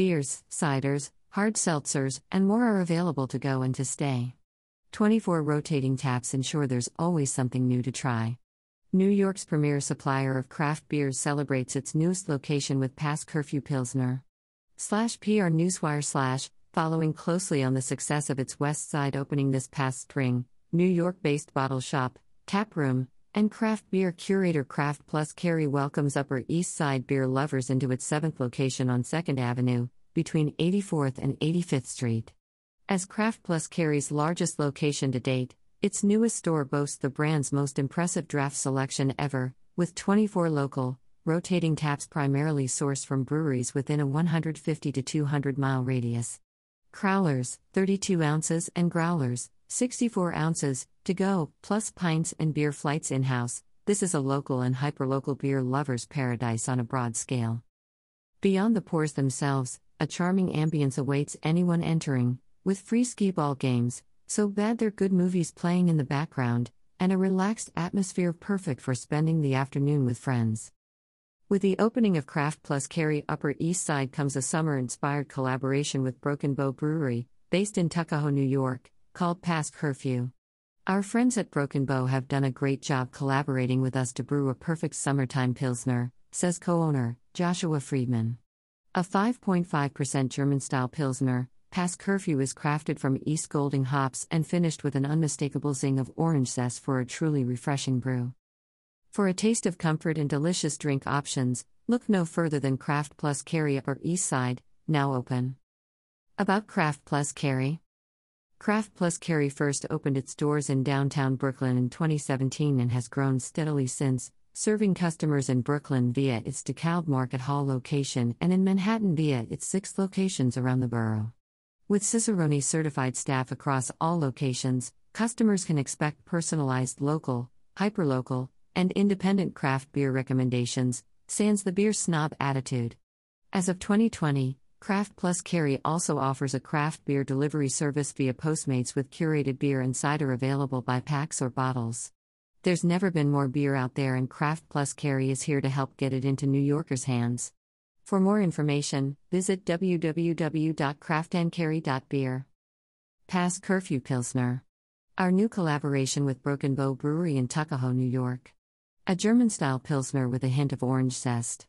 Beers, ciders, hard seltzers, and more are available to go and to stay. 24 rotating taps ensure there's always something new to try. New York's premier supplier of craft beers celebrates its newest location with past curfew Pilsner. Slash PR Newswire slash, following closely on the success of its West Side opening this past spring, New York based bottle shop, tap room, and craft beer curator Craft Plus Carry welcomes Upper East Side beer lovers into its seventh location on 2nd Avenue, between 84th and 85th Street. As Craft Plus Carry's largest location to date, its newest store boasts the brand's most impressive draft selection ever, with 24 local, rotating taps primarily sourced from breweries within a 150 to 200 mile radius. Crowlers, 32 ounces, and growlers, 64 ounces, to go, plus pints and beer flights in house. This is a local and hyperlocal beer lover's paradise on a broad scale. Beyond the pours themselves, a charming ambience awaits anyone entering, with free skee ball games, so bad they're good movies playing in the background, and a relaxed atmosphere perfect for spending the afternoon with friends. With the opening of Craft Plus Carry Upper East Side comes a summer inspired collaboration with Broken Bow Brewery, based in Tuckahoe, New York, called Past Curfew. Our friends at Broken Bow have done a great job collaborating with us to brew a perfect summertime Pilsner, says co owner, Joshua Friedman. A 5.5% German style Pilsner, Past Curfew is crafted from East Golding hops and finished with an unmistakable zing of orange zest for a truly refreshing brew. For a taste of comfort and delicious drink options, look no further than Craft Plus Carry Upper East Side, now open. About Craft Plus Carry Craft Plus Carry first opened its doors in downtown Brooklyn in 2017 and has grown steadily since, serving customers in Brooklyn via its DeKalb Market Hall location and in Manhattan via its six locations around the borough. With Cicerone certified staff across all locations, customers can expect personalized local, hyperlocal, and independent craft beer recommendations, sans the beer snob attitude. As of 2020, Craft Plus Carry also offers a craft beer delivery service via Postmates with curated beer and cider available by packs or bottles. There's never been more beer out there, and Craft Plus Carry is here to help get it into New Yorkers' hands. For more information, visit www.craftandcarry.beer. Past Curfew Pilsner. Our new collaboration with Broken Bow Brewery in Tuckahoe, New York. A German style Pilsner with a hint of orange zest.